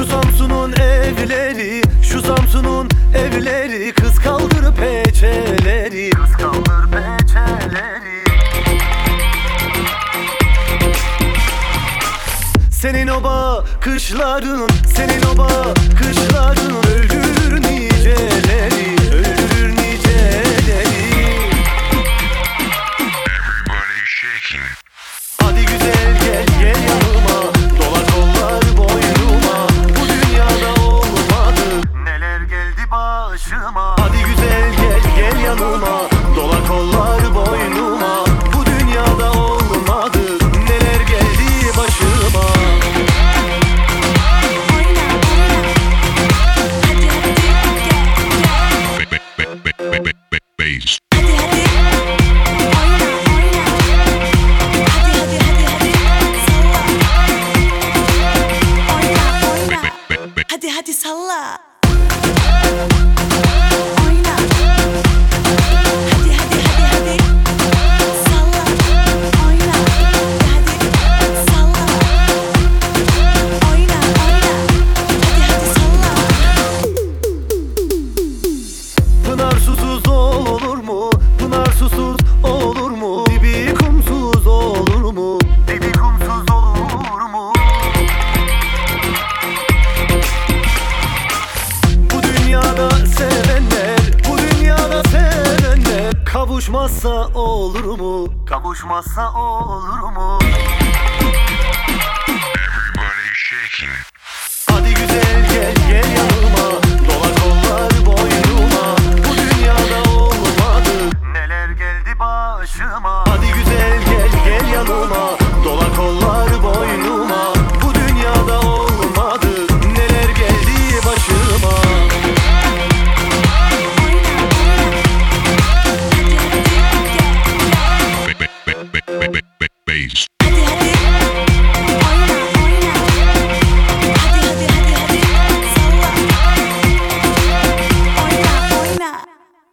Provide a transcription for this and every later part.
Şu Samsun'un evleri Şu Samsun'un evleri Kız kaldır peçeleri. Kız kaldır peçeleri. Senin oba kışların Senin oba kışların Öldürür niceleri Öldürür niceleri. Hadi güzel gel gel yanıma. Dolan Sir Kavuşmazsa olur mu? Kavuşmazsa olur mu?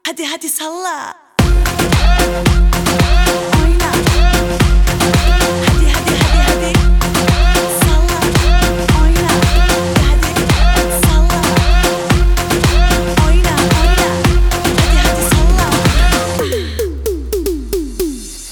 هدي هدي صلى